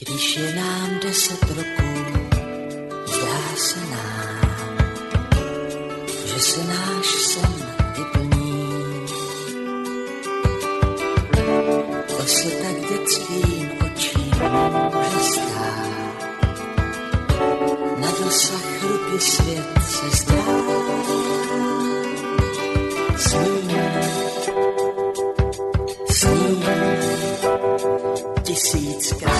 Když je nám deset roků, zdá se nám, že se náš sen vyplní. To se tak dětským očím může stát. Na dosah ruky svět se zdá. Sním, sním, tisíckrát.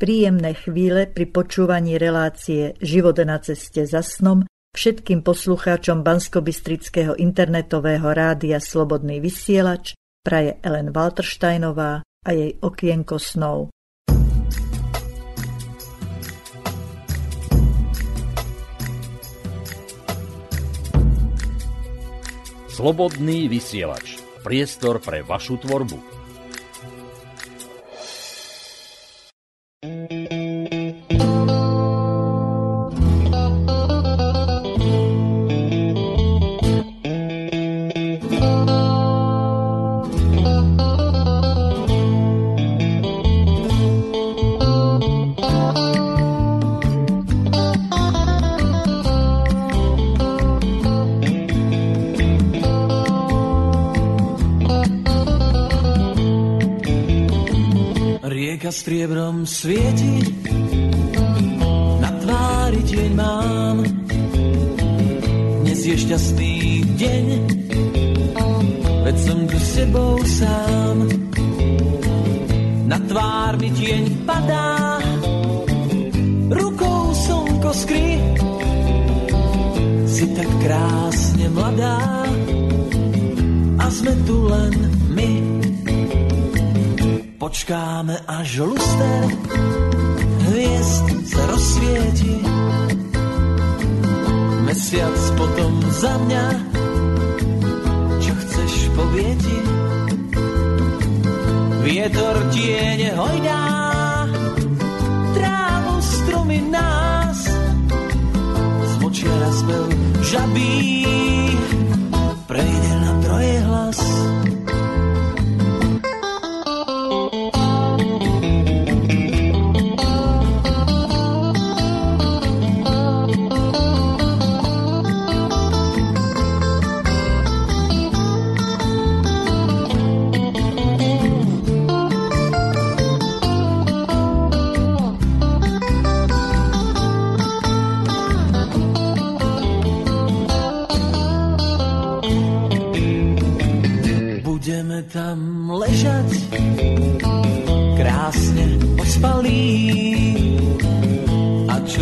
Príjemné chvíle pri počúvaní relácie Život na ceste za snom všetkým poslucháčom Banskobistrického internetového rádia Slobodný vysielač praje Ellen Waltersteinová a jej okienko snov. Slobodný vysielač. Priestor pre vašu tvorbu. Mm-hmm. Svieti, na tvári deň mám. Dnes je šťastný deň, veď som tu s tebou sám. Na tvár mi tieň padá, rukou slnko skry. Si tak krásne mladá a sme tu len počkáme, až luster hviezd sa rozsvieti. Mesiac potom za mňa, čo chceš povieti. Vietor tiene hojdá, trávu stromy nás, z močiara spev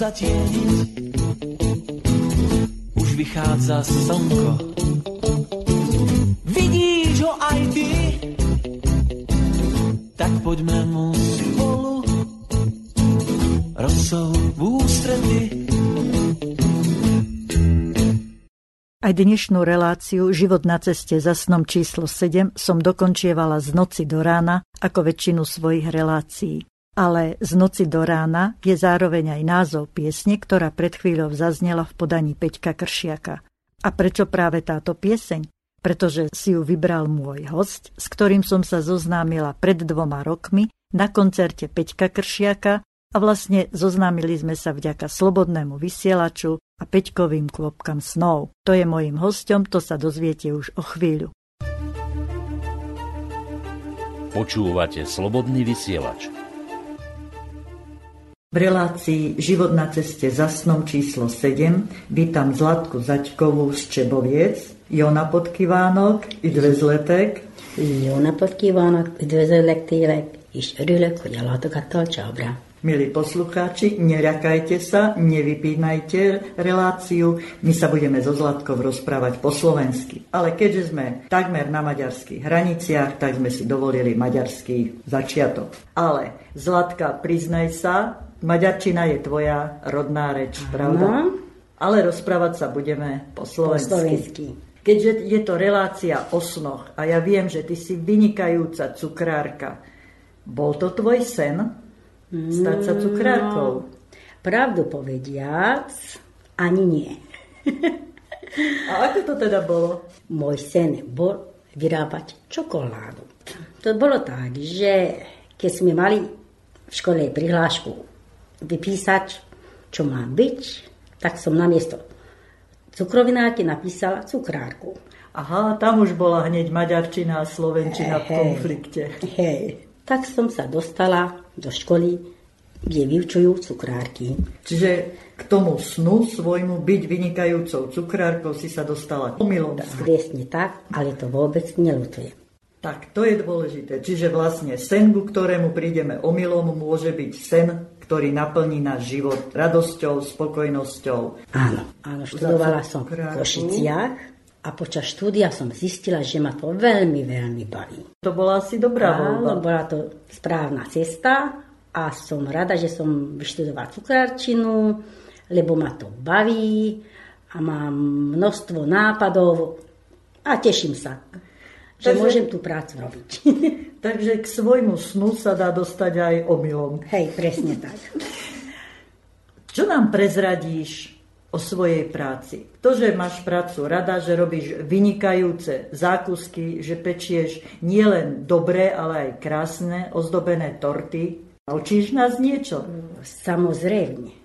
zatieniť. Už vychádza slnko. Vidíš ho aj ty? Tak poďme mu spolu rosou v ústrety Aj dnešnú reláciu Život na ceste za snom číslo 7 som dokončievala z noci do rána ako väčšinu svojich relácií. Ale z noci do rána je zároveň aj názov piesne, ktorá pred chvíľou zaznela v podaní Peťka Kršiaka. A prečo práve táto pieseň? Pretože si ju vybral môj host, s ktorým som sa zoznámila pred dvoma rokmi na koncerte Peťka Kršiaka a vlastne zoznámili sme sa vďaka slobodnému vysielaču a peťkovým klopkam snov. To je mojim hostom, to sa dozviete už o chvíľu. Počúvate slobodný vysielač. V relácii Život na ceste za snom číslo 7 vítam Zlatku Zaťkovú z Čeboviec, Jona Podkivánok, Üdvözletek. Jona Podkivánok, üdvözöllek tényleg, és örülök, hogy ellátogattál Csábra. Milí poslucháči, neľakajte sa, nevypínajte reláciu, my sa budeme so Zlatkou rozprávať po slovensky. Ale keďže sme takmer na maďarských hraniciach, tak sme si dovolili maďarský začiatok. Ale Zlatka, priznaj sa, Maďarčina je tvoja rodná reč, pravda? Ale rozprávať sa budeme po slovensky. Po slovensky. Keďže je to relácia o snoch a ja viem, že ty si vynikajúca cukrárka, bol to tvoj sen stať sa cukrárkou? No, pravdu povediac, ani nie. a ako to teda bolo? Môj sen bol vyrábať čokoládu. To bolo tak, že keď sme mali v škole prihlášku vypísať, čo má byť, tak som na miesto cukrovinárky napísala cukrárku. Aha, tam už bola hneď maďarčina a slovenčina hey, v konflikte. Hej, tak som sa dostala do školy, kde vyučujú cukrárky. Čiže k tomu snu svojmu byť vynikajúcou cukrárkou si sa dostala omylom. Presne tak, ale to vôbec nelutujem. Tak, to je dôležité. Čiže vlastne sen, ku ktorému prídeme omylom, môže byť sen, ktorý naplní náš život radosťou, spokojnosťou. Áno, áno, študovala som v Košiciach a počas štúdia som zistila, že ma to veľmi, veľmi baví. To bola asi dobrá voľba. Áno, bola to správna cesta a som rada, že som vyštudovala cukrárčinu, lebo ma to baví a mám množstvo nápadov a teším sa, že Takže... môžem tú prácu robiť. Takže k svojmu snu sa dá dostať aj omylom. Hej, presne tak. Čo nám prezradíš o svojej práci? To, že máš prácu rada, že robíš vynikajúce zákusky, že pečieš nielen dobré, ale aj krásne, ozdobené torty. Naučíš nás niečo? Samozrejme.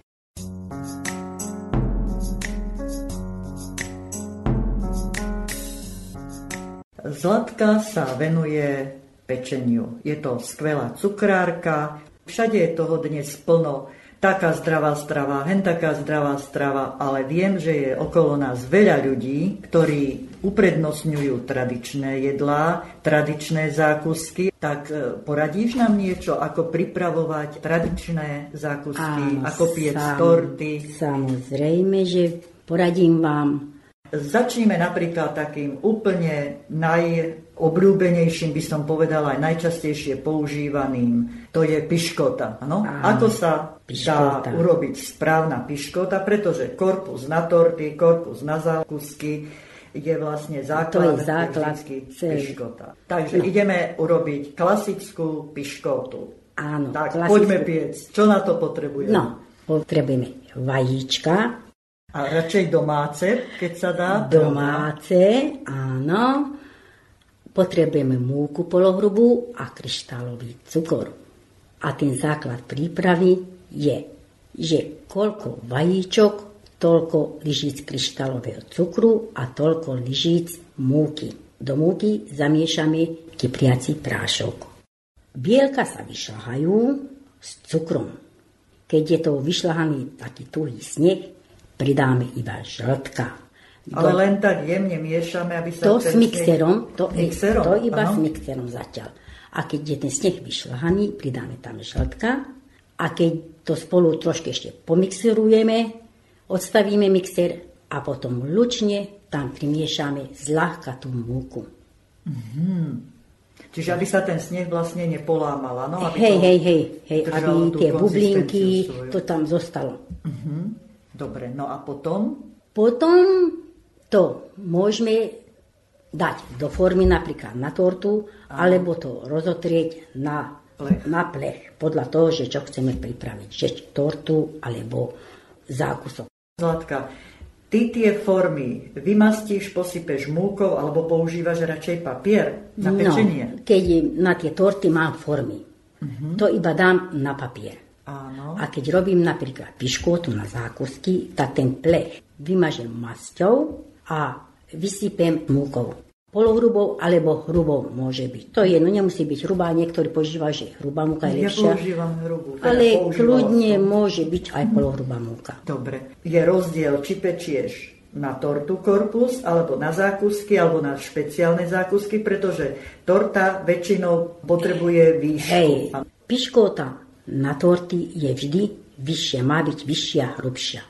Zlatka sa venuje pečeniu. Je to skvelá cukrárka, všade je toho dnes plno, taká zdravá strava, hen taká zdravá strava, ale viem, že je okolo nás veľa ľudí, ktorí uprednostňujú tradičné jedlá, tradičné zákusky. Tak e, poradíš nám niečo, ako pripravovať tradičné zákusky, Áno, ako piec sam, torty? Samozrejme, že poradím vám Začníme napríklad takým úplne najobľúbenejším, by som povedala, aj najčastejšie používaným. To je piškota. Ano? Ako sa piškota. dá urobiť správna piškota, pretože korpus na torty, korpus na zákusky je vlastne základ, to je základ piškota. Takže no. ideme urobiť klasickú piškotu. Áno. Tak, klasickú... poďme piec. Čo na to potrebujeme? No, potrebujeme vajíčka, a radšej domáce, keď sa dá? Domáce, áno. Potrebujeme múku polohrubú a kryštálový cukor. A ten základ prípravy je, že koľko vajíčok, toľko lyžíc kryštálového cukru a toľko lyžíc múky. Do múky zamiešame kypriaci prášok. Bielka sa vyšľahajú s cukrom. Keď je to vyšľahaný taký tuhý sneh, pridáme iba žltka. Do... Ale len tak jemne miešame, aby sa... To s mixerom, to, mixerom, to iba ano. s mixerom zatiaľ. A keď je ten sneh vyšľahaný, pridáme tam žltka. A keď to spolu trošky ešte pomixerujeme, odstavíme mixer a potom lučne tam primiešame zľahka tú múku. Mm-hmm. Čiže aby sa ten sneh vlastne nepolámal, no? Aby hej, hej, hej, hej, aby tie bublinky, to tam zostalo. Mm-hmm. Dobre, no a potom? Potom to môžeme dať do formy napríklad na tortu, Aha. alebo to rozotrieť na plech. na plech, podľa toho, že čo chceme pripraviť, že tortu alebo zákusok. Zlatka, ty tie formy vymastíš, posypeš múkou alebo používaš radšej papier na no, pečenie? keď na tie torty mám formy, uh-huh. to iba dám na papier. Áno. A keď robím napríklad piškótu na zákusky, tak ten plech vymažem masťou a vysypem múkou. Polohrubou alebo hrubou môže byť. To je, no nemusí byť hrubá, niektorí používajú, že hrubá múka je Ja lepšia. používam hrubú. teda Ale kľudne som. môže byť aj polohrubá múka. Dobre. Je rozdiel, či pečieš na tortu korpus, alebo na zákusky, alebo na špeciálne zákusky, pretože torta väčšinou potrebuje výšku. Hej, piškota na torty je vždy vyššia, má byť vyššia, hrubšia.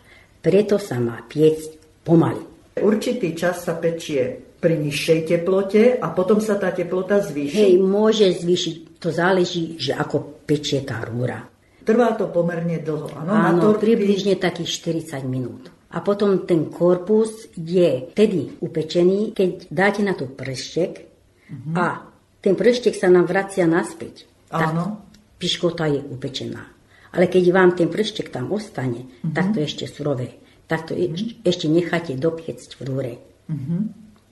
Preto sa má piecť pomaly. Určitý čas sa pečie pri nižšej teplote a potom sa tá teplota zvýši. Hej, môže zvýšiť, to záleží, že ako pečie tá rúra. Trvá to pomerne dlho. Áno, Áno, torty, približne takých 40 minút. A potom ten korpus je tedy upečený, keď dáte na to prštek a ten prštek sa nám vracia naspäť. Áno. Piškota je upečená. Ale keď vám ten prštek tam ostane, tak to ešte surové. Tak to je, ešte necháte dopiecť v rúre.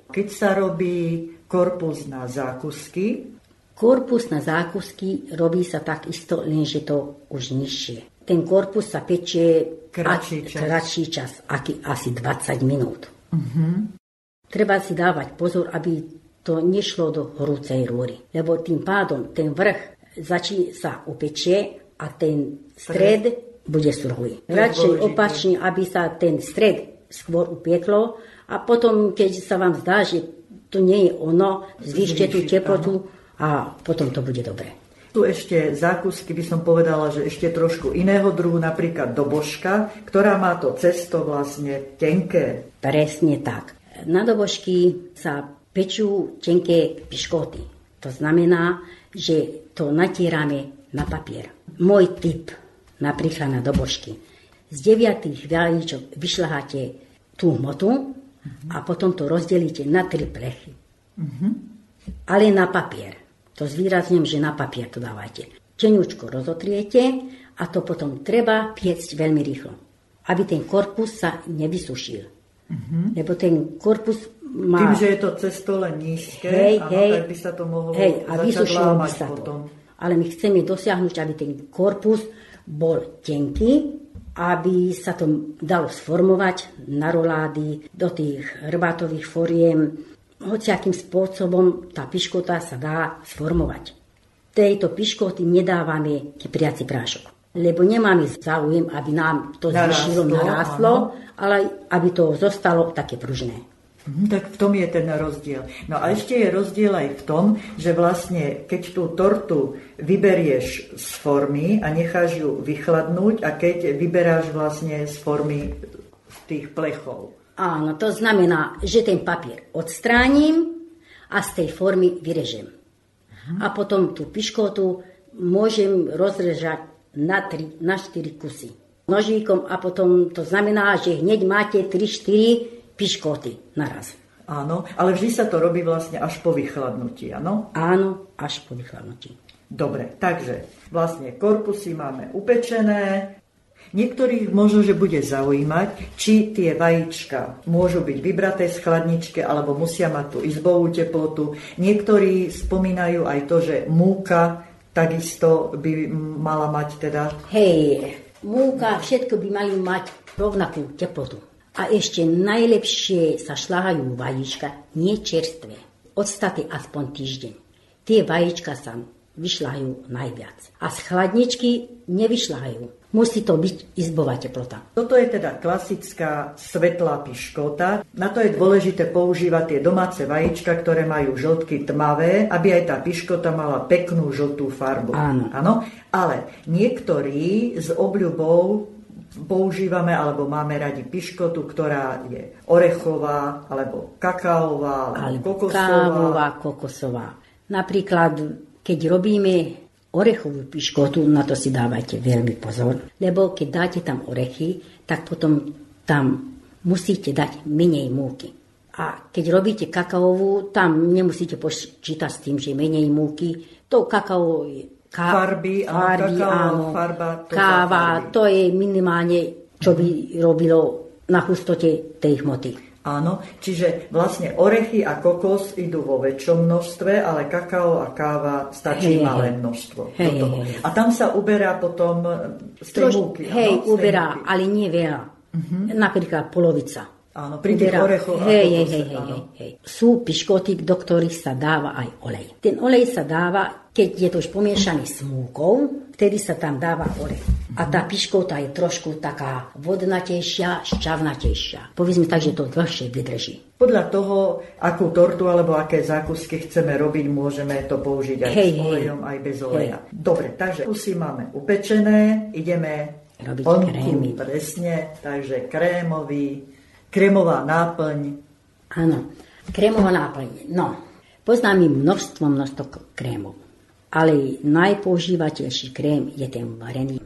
Keď sa robí korpus na zákusky, Korpus na zákusky robí sa takisto, lenže to už nižšie. Ten korpus sa pečie Kratší čas. kratší čas aký, asi 20 minút. Treba si dávať pozor, aby to nešlo do horúcej rúry, lebo tým pádom ten vrch začí sa upečie a ten stred bude surový. Radšej opačne, aby sa ten stred skôr upieklo a potom, keď sa vám zdá, že to nie je ono, zvýšte tú teplotu a potom to bude dobre. tu ešte zákusky by som povedala, že ešte trošku iného druhu, napríklad dobožka, ktorá má to cesto vlastne tenké. Presne tak. Na dobožky sa pečú tenké piškoty. To znamená, že to natierame na papier. Môj tip napríklad na dobožky. Z deviatých vajíčok vyšľaháte tú hmotu a potom to rozdelíte na tri plechy. Ale na papier. To zvýrazňujem, že na papier to dávajte. Teňučko rozotriete a to potom treba piecť veľmi rýchlo, aby ten korpus sa nevysušil. Lebo ten korpus má... Tým, že je to cesto len nízke, hej, áno, hej, tak by sa to mohlo hej, a vysušilo by sa potom. to. Ale my chceme dosiahnuť, aby ten korpus bol tenký, aby sa to dalo sformovať na rolády, do tých hrbátových foriem. Hociakým spôsobom tá piškota sa dá sformovať. Tejto piškoty nedávame kypriaci prášok, lebo nemáme záujem, aby nám to zvyšilo, áno. ale aby to zostalo také pružné. Mhm, tak v tom je ten rozdiel. No a ešte je rozdiel aj v tom, že vlastne keď tú tortu vyberieš z formy a necháš ju vychladnúť a keď vyberáš vlastne z formy tých plechov. Áno, to znamená, že ten papier odstránim a z tej formy vyrežem. A potom tú piškotu môžem rozrežať na, 3, na 4 kusy nožíkom a potom to znamená, že hneď máte 3-4 piškoty naraz. Áno, ale vždy sa to robí vlastne až po vychladnutí, áno? Áno, až po vychladnutí. Dobre, takže vlastne korpusy máme upečené. Niektorých možno, že bude zaujímať, či tie vajíčka môžu byť vybraté z chladničke alebo musia mať tú izbovú teplotu. Niektorí spomínajú aj to, že múka takisto by mala mať teda... Hej, múka, všetko by mali mať rovnakú teplotu. A ešte najlepšie sa šľahajú vajíčka, nie čerstvé. Odstaty aspoň týždeň. Tie vajíčka sa vyšľahajú najviac. A z chladničky nevyšľahajú. Musí to byť izbová teplota. Toto je teda klasická svetlá piškota. Na to je dôležité používať tie domáce vajíčka, ktoré majú žltky tmavé, aby aj tá piškota mala peknú žltú farbu. Áno. Áno? Ale niektorí s obľubou používame alebo máme radi piškotu, ktorá je orechová, alebo kakaová, alebo, Alebo kokosová. kávová, kokosová. Napríklad, keď robíme orechovú piškotu, na to si dávajte veľmi pozor, lebo keď dáte tam orechy, tak potom tam musíte dať menej múky. A keď robíte kakaovú, tam nemusíte počítať s tým, že menej múky. To kakao je ka- Farby, áno, kakaová farba, to káva, zafarbí. to je minimálne, čo by robilo na hustote tej hmoty. Áno, čiže vlastne orechy a kokos idú vo väčšom množstve, ale kakao a káva stačí Hej, malé hej. množstvo. do Hej, toho. hej. A tam sa uberá potom z tej múky. áno, hej, tej uberá, múky. ale nie veľa. Napríklad polovica. Áno, pri tých orechoch hej, hej, hej, hej, hej, hej. Sú piškoty, do ktorých sa dáva aj olej. Ten olej sa dáva, keď je to už pomiešaný s múkou, vtedy sa tam dáva olej. A tá piškota je trošku taká vodnatejšia, šťavnatejšia. Povedzme tak, že to dlhšie vydrží. Podľa toho, akú tortu alebo aké zákusky chceme robiť, môžeme to použiť aj Hej, s hej. olejom, aj bez oleja. Dobre, takže kusy máme upečené, ideme Robiť onku, krémy. presne, takže krémový, krémová náplň, Áno, krémová náplň. No, poznám množstvo, množstvo k- krémov. Ale najpoužívateľší krém je ten varený.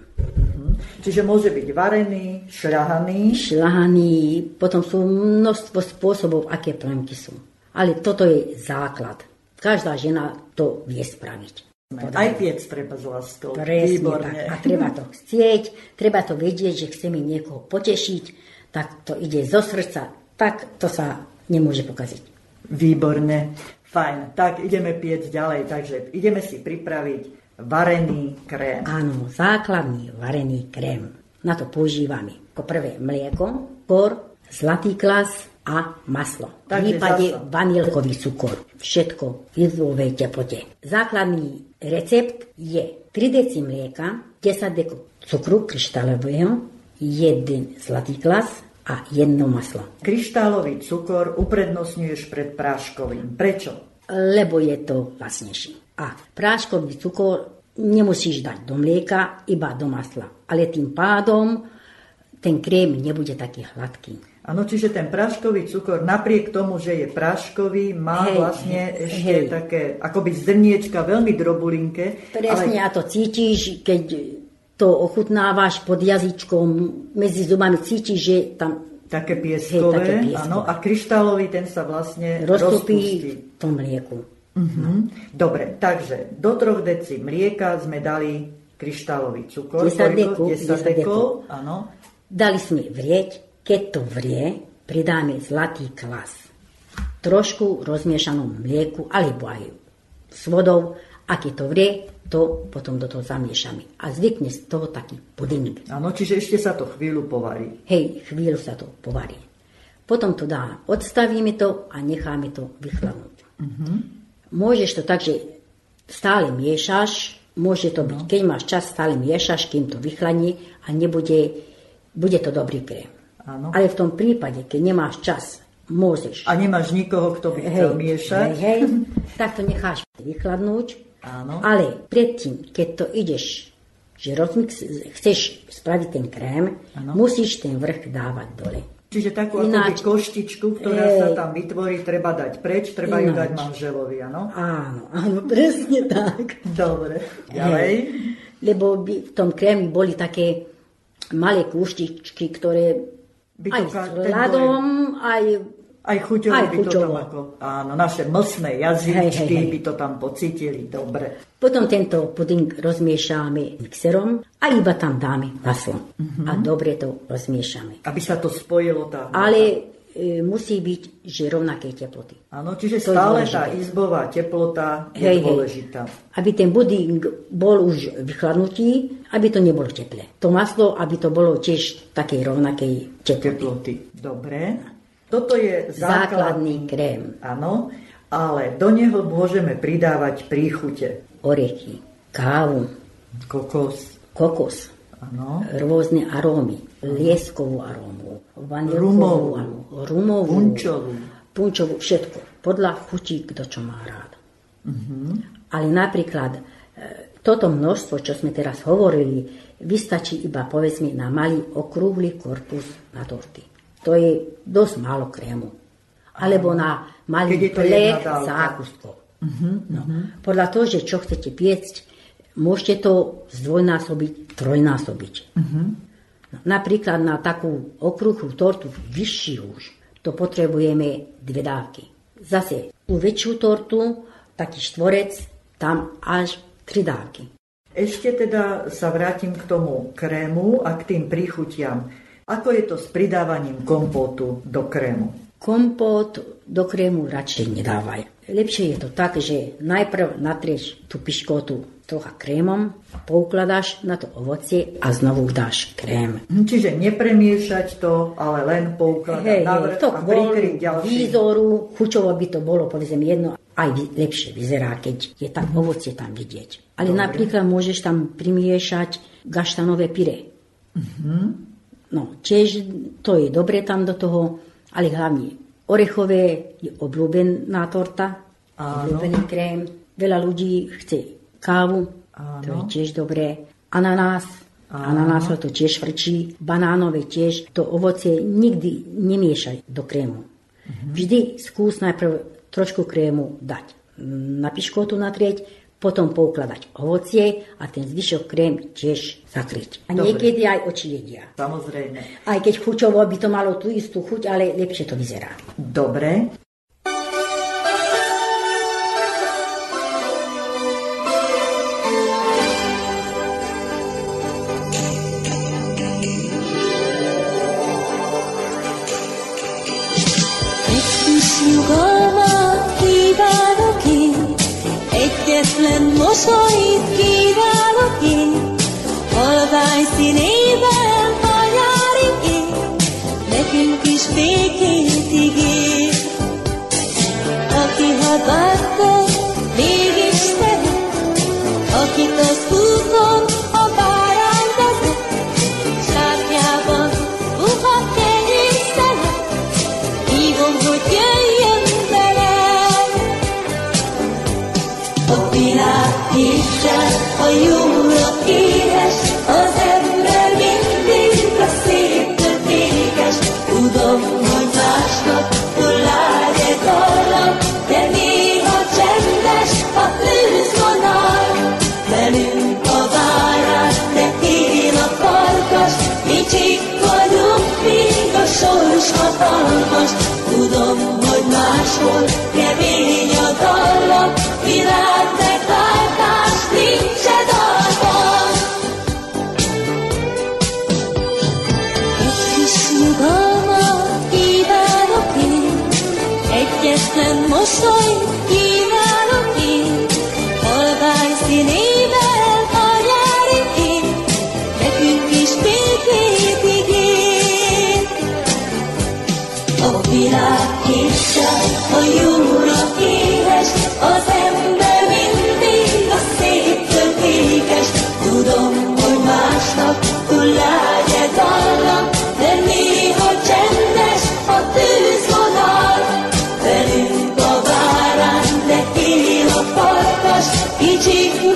čiže môže byť varený, šľahaný, šľahaný, potom sú množstvo spôsobov, aké plemky sú. Ale toto je základ. Každá žena to vie spraviť. aj piec treba z láskou. Presne Výborne. tak. A treba to chcieť, treba to vedieť, že chceme niekoho potešiť, tak to ide zo srdca, tak to sa nemôže pokaziť. Výborne. Fajn. Tak ideme piec ďalej. Takže ideme si pripraviť varený krém. Áno, základný varený krém. Na to používame ako prvé mlieko, kor, zlatý klas a maslo. V prípade vanilkový cukor. Všetko v izbovej teplote. Základný recept je 3 deci mlieka, 10 deko cukru kryštálového, 1 zlatý klas a jedno maslo. Kryštálový cukor uprednostňuješ pred práškovým. Prečo? lebo je to vlastnejší. A práškový cukor nemusíš dať do mlieka, iba do masla. Ale tým pádom ten krém nebude taký hladký. Áno, čiže ten práškový cukor, napriek tomu, že je práškový, má Hej, vlastne ešte hej. také, akoby zrniečka, veľmi drobulinké. Presne, ale a to cítiš, keď to ochutnávaš pod jazyčkom, medzi zubami cítiš, že tam také pieskové. také pieskové. áno, a kryštálový ten sa vlastne roztopí v tom mlieku. Mhm. Dobre, takže do troch deci mlieka sme dali kryštálový cukor. 10 Koľko? deku, 10 10 dekov, áno. Dali sme vrieť, keď to vrie, pridáme zlatý klas. Trošku rozmiešanom mlieku, alebo aj s vodou. A keď to vrie, to potom do toho zamiešame. A zvykne z toho taký puding. Áno, čiže ešte sa to chvíľu povarí. Hej, chvíľu sa to povarí. Potom to dáme, odstavíme to a necháme to vychladnúť. Môžeš to tak, že stále miešaš, môže to byť, keď máš čas, stále miešaš, kým to vychladne a nebude, bude to dobrý krém. Áno. Ale v tom prípade, keď nemáš čas, môžeš. A nemáš nikoho, kto by chcel miešať. hej, hej, tak to necháš vychladnúť. Áno. Ale predtým, keď to ideš, že rozmix, chceš spraviť ten krém, Áno. musíš ten vrch dávať dole. Čiže takú Ináč- koštičku, ktorá Hej. sa tam vytvorí, treba dať preč, treba ju Ináč. dať manželovi, áno? Áno, áno, presne tak. Dobre, ďalej. Lebo by v tom krémi boli také malé kúštičky, ktoré By aj s ľadom, aj Aj chuťovo Aj by to chuťovo. tam ako, áno, naše mlsné jazyčky Hej, hej, hej. by to tam pocítili, dobre. Potom tento puding rozmiešame mixerom a iba tam dáme maslo. Mhm. A dobre to rozmiešame. Aby sa to spojilo tá... Ale e, musí byť, že rovnaké teploty. Áno, čiže To stále tá izbová teplota je Hej, hej. dôležitá. Aby ten puding bol už vychladnutý, aby to nebolo teplé. To maslo, aby to bolo tiež takej rovnakej teploty. Teploty. Dobre. Toto je Základný základný... krém. Áno, ale do neho môžeme pridávať príchute. Orechy, kávu, Kokos, kokos, áno, rôzne arómy, lieskovú arómu, vanilkovú arómu, rumovú, punčovú. punčovú, všetko. Podľa chutí, kto čo má rád. Ale napríklad e, toto množstvo, čo sme teraz hovorili, vystačí iba povedzme na malý okrúhly korpus na torty. To je dosť málo krému. Alebo na malý plek jedna dávka. zákuskov. No. Podľa toho, že čo chcete piecť, môžete to zdvojnásobiť, trojnásobiť. No, napríklad na takú okruhú tortu, vyššiu už, to potrebujeme dve dávky. Zase u väčšiu tortu, taký štvorec, tam až tri dávky. Ešte teda sa vrátim k tomu krému a k tým príchutiam. Ako je to s pridávaním kompótu do krému? Kompot do krému radšej nedávaj. Lepšie je to tak, že najprv natrieš tú piškotu trocha krémom, poukladáš na to ovocie a znovu dáš krém. Hm, Čiže nepremiešať to, ale len poukladať Hej, na hej, vrch to a prikryť ďalším. výzoru, chuťovo by to bolo, povedzme, jedno, aj lepšie vyzerá, keď je tam ovocie tam vidieť. Ale Dobre. napríklad môžeš tam primiešať gaštanové pyre. No, tiež to je dobre tam do toho, ale hlavne orechové je obľúbená torta, Áno. obľúbený krém. Veľa ľudí chce kávu, to je Áno. tiež dobré. Ananás, ananás to tiež frčí. Banánové tiež. To ovocie nikdy nemiešaj do krému. Vždy skús najprv trošku krému dať na piškotu natrieť, potom poukladať ovocie a ten zvyšok krém tiež zakryť. A Dobre. niekedy aj oči jedia. Samozrejme. Aj keď chuťovo by to malo tú istú chuť, ale lepšie to vyzerá. Dobre. Mosolyt kívánok én, halvány színében a nyári ég, nekünk is békét ígér. Aki ha várta, mégis szeret, akit az úton Tudom, hogy máshol kemény a dallam, világ megváltás A világ kétszer, a jóra éhes, az ember mindig a szép tökékes. Tudom, hogy másnak hullágy egy dallam, de néha csendes a tűzvonal. Velünk a várány, de él a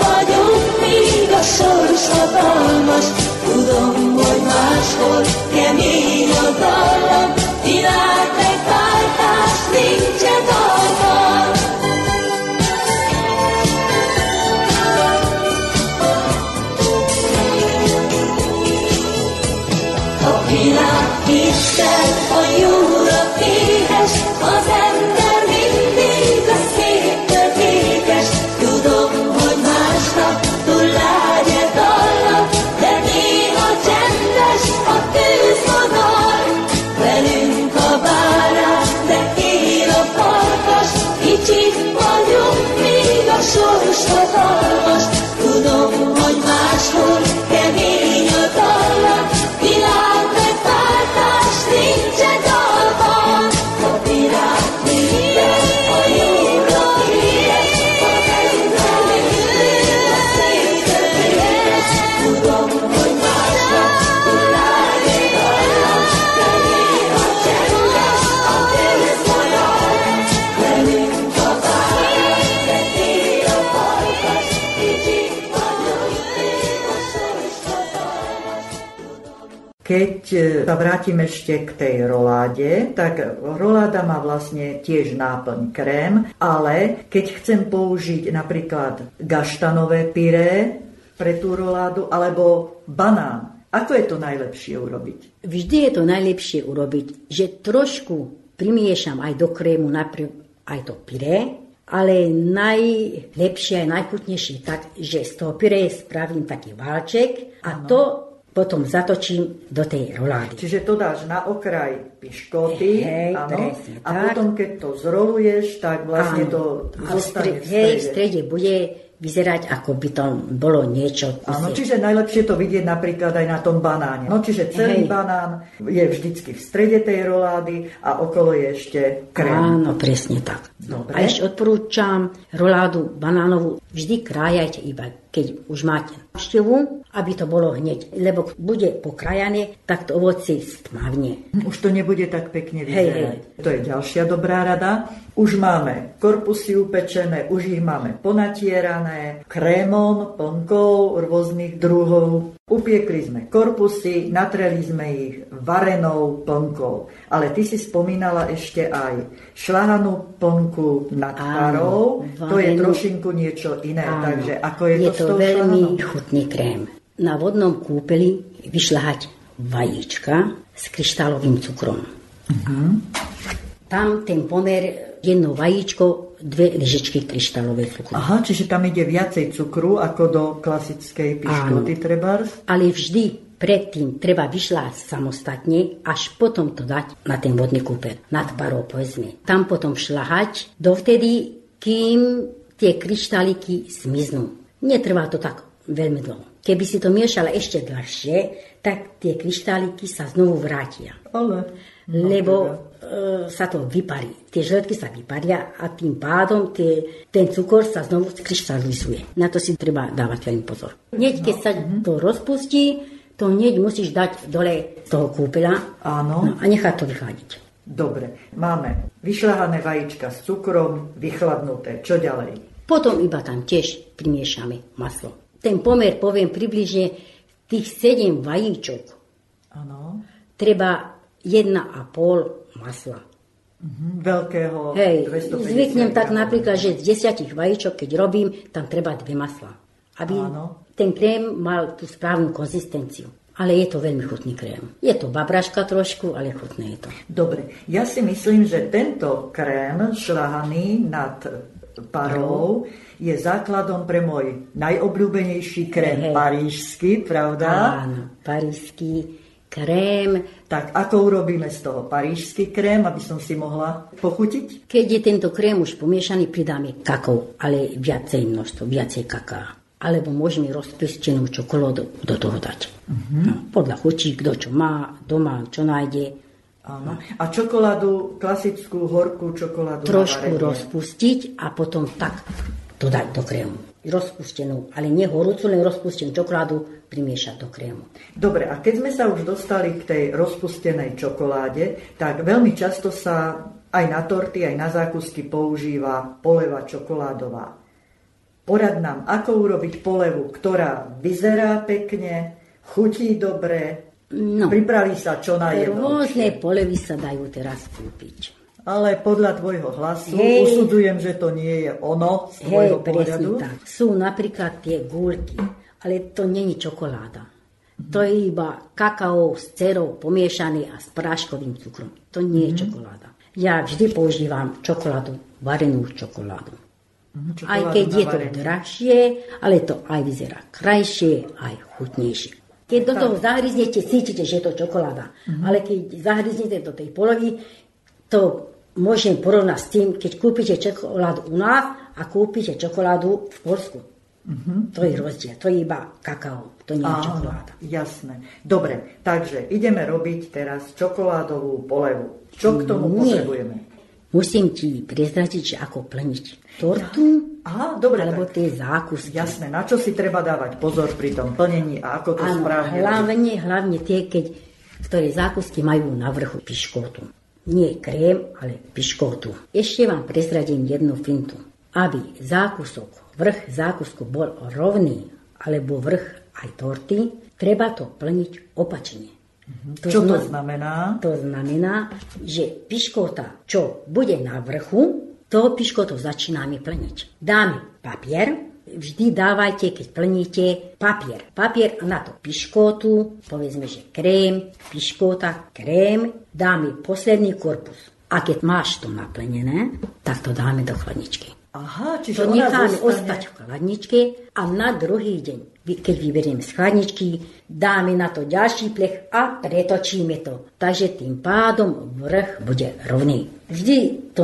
vagyunk, míg a sors hatalmas. Tudom, hogy máshol nincs e Keď e, sa vrátim ešte k tej roláde, tak roláda má vlastne tiež náplň krém, ale keď chcem použiť napríklad gaštanové pyré pre tú roládu alebo banán, ako je to najlepšie urobiť? Vždy je to najlepšie urobiť, že trošku primiešam aj do krému najprv aj to pyré, ale najlepšie a najchutnejšie tak, že z toho pyré spravím taký válček a to potom zatočím do tej rolády. Čiže to dáš na okraj piškoty, Hej, áno, presne a tak. potom keď to zroluješ, tak vlastne Áno. to v zostane v Hej, v strede. strede bude vyzerať, ako by to bolo niečo. Áno, čiže najlepšie to vidieť napríklad aj na tom banáne. No čiže celý Hej. banán je vždycky v strede tej rolády a okolo je ešte krém. Áno, presne tak. No, Dobre. a ešte odporúčam roládu banánovú vždy krájajte iba, keď už máte návštevu, aby to bolo hneď. Lebo bude pokrajané, tak to ovoci stmavne. Už to nebude tak pekne Hej, vyzerať. To je ďalšia dobrá rada. Už máme korpusy upečené, už ich máme ponatierané krémom, plnkou rôznych druhov. Upiekli sme korpusy, natreli sme ich varenou plnkou. Ale ty si spomínala ešte aj šlahanú plnku nad Áno, parou. To je trošinku niečo iné. Áno, Takže ako je, je to, to veľmi šlahanou? chutný krém. Na vodnom kúpeli vyšľahať vajíčka s kryštálovým cukrom. Tam ten pomer jedno vajíčko, dve lyžičky kryštálové cukru. Aha, čiže tam ide viacej cukru ako do klasickej piškoty trebárs? Ale vždy predtým treba vyšľať samostatne, až potom to dať na ten vodný kúper, nad parou povedzme. Tam potom šľahať dovtedy, kým tie kryštáliky zmiznú. Netrvá to tak veľmi dlho. Keby si to miešala ešte dlhšie, tak tie kryštáliky sa znovu vrátia. Ale... no lebo e, sa to vyparí. Tie žletky sa vyparia a tým pádom tie, ten cukor sa znovu kryštalizuje. Na to si treba dávať veľmi pozor. Hneď, keď sa Mhm. to rozpustí, to hneď musíš dať dole z toho kúpeľa Áno. no, a nechať to vychladiť. Dobre, máme vyšľahané vajíčka s cukrom, vychladnuté. Čo ďalej? Potom iba tam tiež primiešame maslo. Ten pomer, poviem približne, tých 7 vajíčok Áno. treba 1,5 masla. Mhm, Veľkého Hej, 250 zvyknem tak napríklad, že z desiatich vajíčok, keď robím, tam treba dve masla. Aby Áno. Ten krém mal tú správnu konzistenciu. Ale je to veľmi chutný krém. Je to babraška trošku, ale chutné je to. Dobre, ja si myslím, že tento krém šľahaný nad parou je základom pre môj najobľúbenejší krém Hej. parížsky, pravda? Áno, parížský krém. Tak ako urobíme z toho parížsky krém, aby som si mohla pochutiť? Keď je tento krém už pomiešaný, pridáme kakao, ale viacej množstvo, viacej kaká. Alebo môžeme rozpustenú čokoládu do toho dať. No, podľa chučí, kto čo má, doma, čo nájde. Áno. A čokoládu, klasickú horkú čokoládu trošku rozpustiť a potom tak to dať do krému. Rozpustenú, ale nie horúcu, len rozpustenú čokoládu primiešať do krému. Dobre, a keď sme sa už dostali k tej rozpustenej čokoláde, tak veľmi často sa aj na torty, aj na zákusky používa poleva čokoládová. Porad nám, ako urobiť polevu, ktorá vyzerá pekne, chutí dobre, No, pripraví sa čo rôzne najjednoduchšie. polevy sa dajú teraz kúpiť. Ale podľa tvojho hlasu Hej. usudzujem, že to nie je ono z tvojho Hej, pohľadu. tak. Sú napríklad tie gulky, ale to není čokoláda. To je iba kakao s cerou pomiešaný a s práškovým cukrom. To nie je čokoláda. Ja vždy používam čokoládu, varenú čokoládu. Mhm, Aj čokoládu keď na je to drahšie, ale to aj vyzerá krajšie, aj chutnejšie. Keď do toho zahryznete, cítite, že je to čokoláda. Mhm. Ale keď zahryznete do tej polovy, to môžem porovnať s tým, keď kúpite čokoládu u nás a kúpite čokoládu v Polsku. To je rozdiel. To je iba kakao. To nie je. Áno, čokoláda. jasné. Dobre, takže ideme robiť teraz čokoládovú polevu. Čo k tomu Nie. potrebujeme? Musím ti prezradiť, že ako plniť tortu, Aha, dobre, alebo tak. tie zákusky. Jasné, na čo si treba dávať pozor pri tom plnení a ako to Áno, správne hlavne, hlavne tie, keď, ktoré zákusky majú na vrchu piškotu. Nie krém, ale piškotu. Ešte vám prezradím jednu fintu. Aby zákusok, vrch zákusku bol rovný, alebo vrch aj torty, treba to plniť opačne. Čo to zna- znamená? To znamená, že piškota, čo bude na vrchu, to piškoto začíname plniť. Dáme papier, vždy dávajte, keď plníte papier. Papier na to piškotu, povedzme, že krém, piškota, krém, dáme posledný korpus. A keď máš to naplnené, tak to dáme do chladničky. Aha, čiže To necháme zostane... ostať v chladničke a na druhý deň, Keď vyberieme z chladničky, dáme na to ďalší plech a pretočíme to. Takže tým pádom vrch bude rovný. Vždy to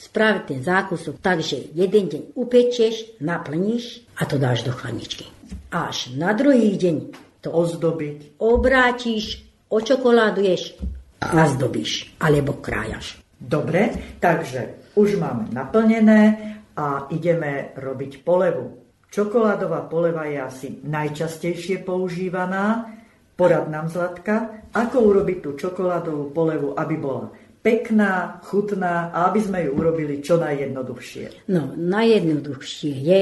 spraviť ten zákusok tak, že jeden deň upečieš, naplníš a to dáš do chladničky. Až na druhý deň to Ozdobiť. obrátiš, očokoláduješ a zdobíš, alebo krájaš. Dobre, takže už máme naplnené a ideme robiť polevu. Čokoládová poleva je asi najčastejšie používaná. Porad nám, Zlatka, ako urobiť tú čokoládovú polevu, aby bola pekná, chutná a aby sme ju urobili čo najjednoduchšie. No, najjednoduchšie je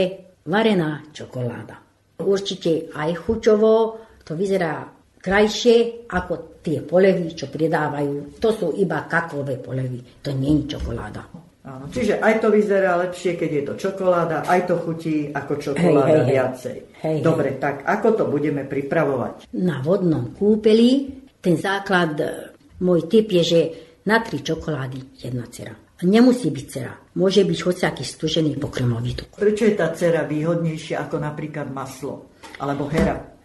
varená čokoláda. Určite aj chuťovo to vyzerá krajšie ako tie polevy, čo pridávajú. To sú iba kakové polevy, to nie je čokoláda. Áno, čiže aj to vyzerá lepšie, keď je to čokoláda, aj to chutí ako čokoláda Hej, hej, hej. viacej. Hej, hej. Dobre, tak ako to budeme pripravovať? Na vodnom kúpeli ten základ, e, môj tip je, že na tri čokolády jedna cera. Nemusí byť cera. Môže byť hociaký stužený pokrmový tuk. Prečo je tá cera výhodnejšia ako napríklad maslo? Alebo hera?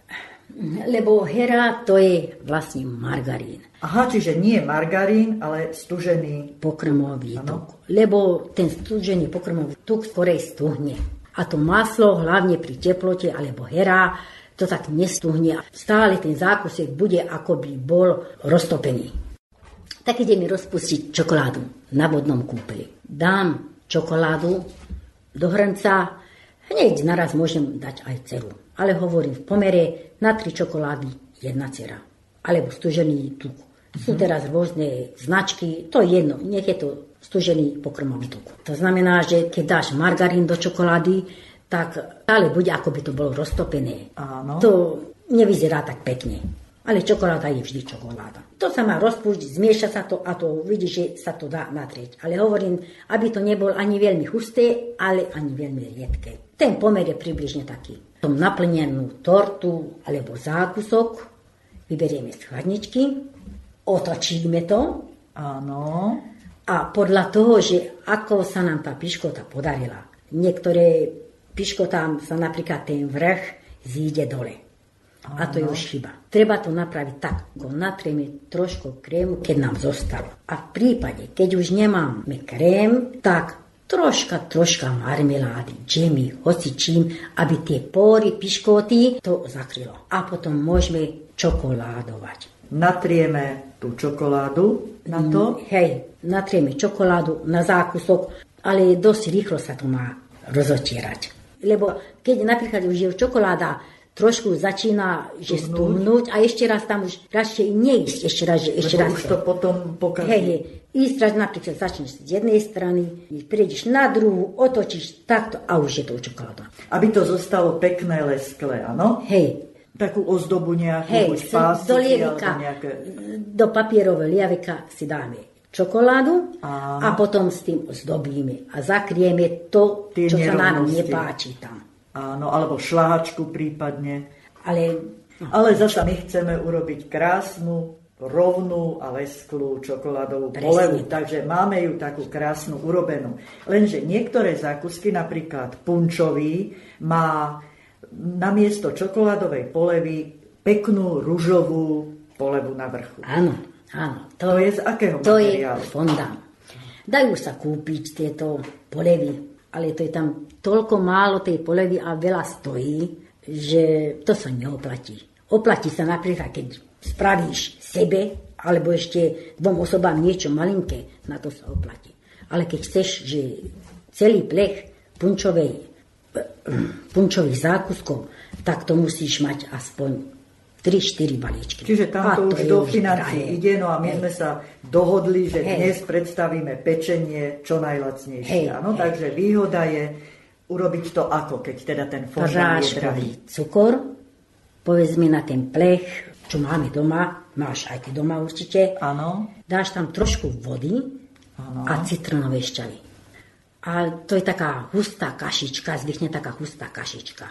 Lebo hera to je vlastne margarín. Aha, čiže nie margarín, ale stužený. pokrmový tuk. Lebo ten stužený pokrmový tuk skorej stuhne. A to maslo, hlavne pri teplote alebo hera, to tak nestuhne. Stále ten zákusek bude, ako by bol roztopený. Tak ideme rozpustiť čokoládu na vodnom kúpeli. Dám čokoládu do hrnca, hneď naraz môžem dať aj ceru. Ale hovorím v pomere na tri čokolády jedna cera. Alebo stužený tuk. Sú teraz rôzne značky, to je jedno, nech je to stužený pokrmový tuk. To znamená, že keď dáš margarín do čokolády, tak stále bude, ako by to bolo roztopené. Áno. To nevyzerá tak pekne. Ale čokoláda je vždy čokoláda. To sa má rozpúšť, zmieša sa to a to vidí, že sa to dá natrieť. Ale hovorím, aby to nebol ani veľmi husté, ale ani veľmi riedké. Ten pomer je približne taký. Tom naplnenú tortu alebo zákusok vyberieme z chladničky, otočíme to Áno. a podľa toho, že ako sa nám tá piškota podarila. Niektoré piškotám sa napríklad ten vrch zíde dole. A to je už chyba. Treba to napraviť tak, go natrieme trošku krému, keď nám zostalo. A v prípade, keď už nemáme krém, tak troška, troška marmelády, džemy, hoci čím, aby tie pory, piškoty to zakrylo. A potom môžeme čokoládovať. Natrieme tú čokoládu na to. Hej, natrieme čokoládu na zákusok, ale dosť rýchlo sa to má rozotierať. Lebo keď napríklad už je čokoláda trošku začína že stuhnúť a ešte raz tam už radšej neísť, ešte raz, že ešte Lebo raz. už to potom pokazí. Hej, hej. Ísť raz napríklad začneš z jednej strany, prejdeš na druhú, otočíš takto a už je to čokoláda. Aby to zostalo pekné, lesklé, áno? Hej, Takú ozdobu nejakú, hej, buď pásiky, do lievika, nejaké... do papierového lievika si dáme čokoládu Áno. a potom s tým zdobíme a zakrieme to, Tie čo sa nám nepáči tam. Áno, alebo šláčku prípadne. Ale Ale zasa my chceme urobiť krásnu, rovnú a lesklú čokoládovú polevu. tak. Takže máme ju takú krásnu urobenú. Lenže niektoré zákusky, napríklad punčový, má namiesto čokoládovej polevy peknú ružovú polevu na vrchu. áno, áno. To je z akého To je materiálu? fondant. Dajú sa kúpiť tieto polevy, ale to je tam toľko málo tej polevy a veľa stojí, že to sa neoplatí. Oplatí sa napríklad, keď spravíš sebe, alebo ešte dvom osobám niečo malinké, na to sa oplatí. Ale keď chceš, že celý plech punčovej, punčových zákuskov, tak to musíš mať aspoň 3-4 balíčky. Čiže tam A to už do financií drahé. ide, no a my Hej. sme sa dohodli, že Hej. dnes predstavíme pečenie čo najlacnejšie. Hej, Áno, hej. takže výhoda je urobiť to ako, keď teda ten fondant je drahý. Cukor, povedzme na ten plech, čo máme doma, máš aj ty doma určite, Áno, dáš tam trošku vody Áno. a citronové šťavy. A to je taká hustá kašička, zvykne taká hustá kašička.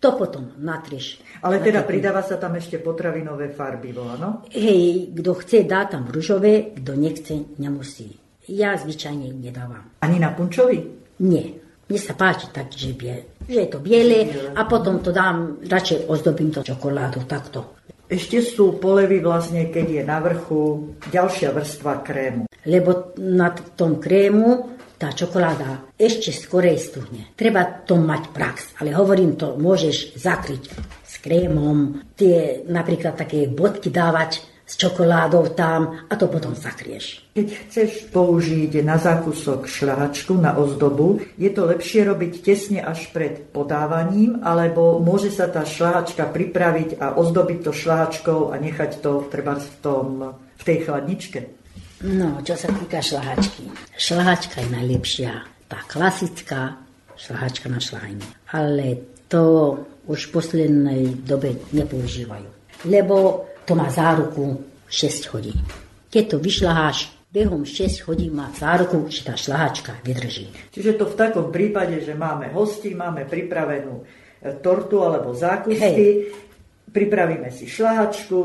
To potom natrieš. ale teda pridáva sa tam ešte potravinové farbivo, áno? Hej, kto chce, dá tam rúžové, kto nechce, nemusí. Ja zvyčajne nedávam. Ani na punčovi? Nie. Mne sa páči tak, že, bie, že je to biele a potom to dám, radšej ozdobím to čokoládou takto. Ešte sú polevy vlastne, keď je na vrchu ďalšia vrstva krému. Lebo na tom krému tá čokoláda ešte skorej stuhne. Treba to mať prax, ale hovorím to, môžeš zakryť s krémom, tie napríklad také bodky dávať s čokoládou tam a to potom zakrieš. Keď chceš použiť na zákusok šľahačku na ozdobu, je to lepšie robiť tesne až pred podávaním, alebo môže sa tá šľahačka pripraviť a ozdobiť to šľahačkou a nechať to treba v, tom, v tej chladničke? No, čo sa týka šlahačky. Šlahačka je najlepšia, tá klasická šlahačka na šlahanie. Ale to už v poslednej dobe nepoužívajú. Lebo to má záruku 6 hodín. Keď to vyšľaháš, behom 6 hodín má záruku, že tá šlahačka vydrží. Čiže to v takom prípade, že máme hosti, máme pripravenú tortu alebo zákusky, pripravíme si šľahačku,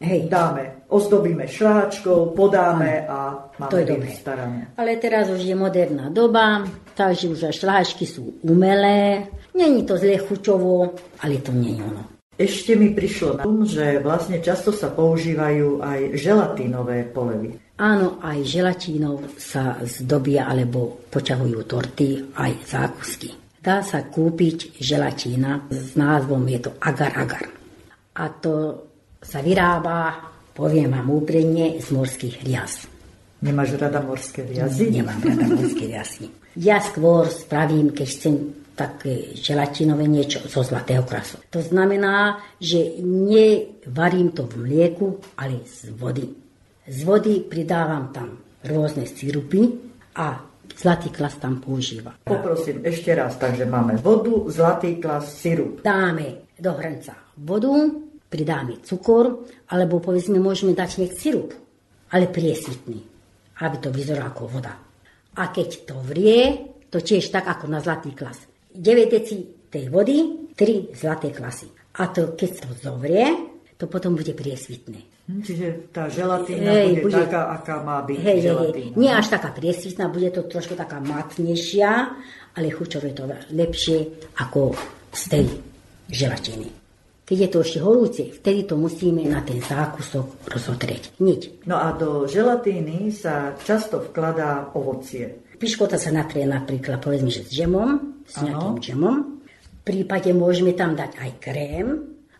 Hej. dáme, ozdobíme šľahačkou, podáme a máme To je dobré. vystarané. Ale teraz už je moderná doba, takže už aj šlahačky sú umelé. Není to zle chuťovo, ale to nie je ono. Ešte mi prišlo na tom, že vlastne často sa používajú aj želatínové polevy. Áno, aj želatínou sa zdobia alebo poťahujú torty, aj zákusky. Dá sa kúpiť želatína s názvom, je to agar-agar. A to sa vyrába, poviem vám úprimne, z morských rias. Nemáš rada morské viazy? Nemám rada morské riasy. Ja skôr spravím, keď chcem také želatinové niečo zo zlatého krasu. To znamená, že nevarím to v mlieku, ale z vody. Z vody pridávam tam rôzne sirupy a zlatý klas tam používa. Poprosím ešte raz, takže máme vodu, zlatý klas, sirup. Dáme do hrnca vodu, pridáme cukor, alebo povedzme môžeme dať hneď sirup, ale priesvitný, aby to vyzeralo ako voda. A keď to vrie, to tiež tak ako na zlatý klas. 9 deci tej vody, 3 zlaté klasy. A to keď to zovrie, to potom bude priesvitné. Hm, Čiže tá želatína Hej, bude, bude- taká, aká má byť Hej, hej, hej. želatína. Nie až taká priesvitná, bude to trošku taká matnejšia, ale chuťové to lepšie ako z tej želatiny. Keď je to ešte horúce, vtedy to musíme na ten zákusok rozotrieť. Niť. No a do želatíny sa často vkladá ovocie. Piškota sa natrie napríklad, povedzme, že s džemom, s nejakým džemom. V prípade môžeme tam dať aj krém,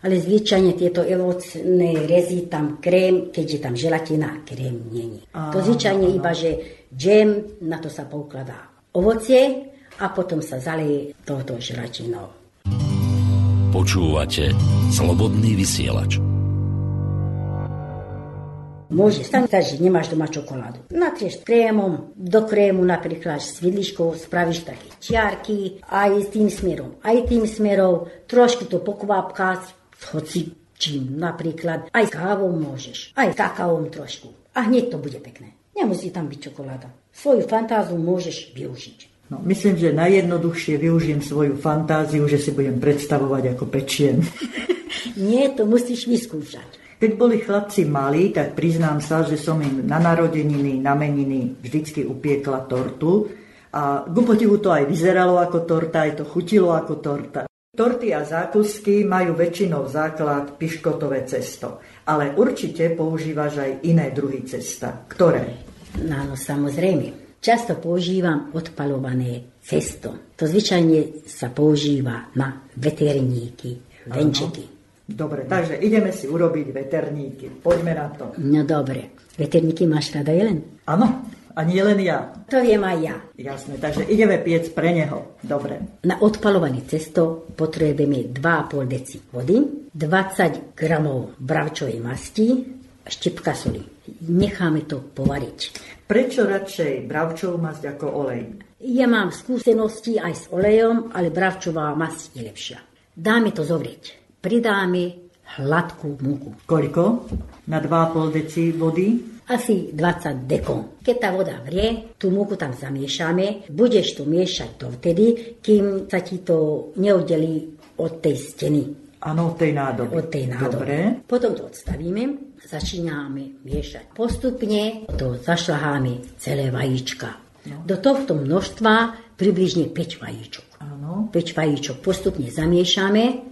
ale zvyčajne tieto ovocné rezy tam krém, keďže tam želatina, krém není. To zvyčajne iba, že džem, na to sa poukladá ovocie a potom sa zaleje touto želatinou. Počúvate Slobodný vysielač. Môže stať, že nemáš doma čokoládu. Natrieš krémom, do krému napríklad s vidličkou spravíš také čiarky, aj tým smerom, aj tým smerom, trošku to pokvápkáš, hoci čím napríklad, aj kávou môžeš, aj kakaom trošku. A hneď to bude pekné. Nemusí tam byť čokoláda. Svoju fantáziu môžeš využiť. No, myslím, že najjednoduchšie využijem svoju fantáziu, že si budem predstavovať ako pečiem. Nie, to musíš vyskúšať. Keď boli chlapci malí, tak priznám sa, že som im na narodeniny, na meniny vždycky upiekla tortu. A podivu to aj vyzeralo ako torta, aj to chutilo ako torta. Torty a zákusky majú väčšinou základ piškotové cesto. Ale určite používaš aj iné druhy cesta. Ktoré? No, samozrejme. Často používam odpalované cesto. To zvyčajne sa používa na veterníky, venčeky. Dobre, takže ideme si urobiť veterníky. Poďme na to. No dobre. Veterníky máš rada, Jelen? Áno, a nie len ja. To viem aj ja. Jasné, takže ideme piec pre neho. Dobre. Na odpalované cesto potrebujeme 2,5 deci vody, 20 gramov bravčovej masti, štipka soli. Necháme to povariť. Prečo radšej bravčovú masť ako olej? Ja mám skúsenosti aj s olejom, ale bravčová masť je lepšia. Dáme to zovrieť. Pridáme hladkú múku. Koľko? Na 2,5 deci vody? Asi 20 dekon. Keď tá voda vrie, tú múku tam zamiešame. Budeš to miešať dovtedy, kým sa ti to neoddelí od tej steny, Áno, od tej nádoby. od tej nádoby. Dobre. Potom to odstavíme, začíname miešať. Postupne to zašľaháme celé vajíčka. Do tohto množstva približne 5 vajíčok. Áno. 5 vajíčok postupne zamiešame.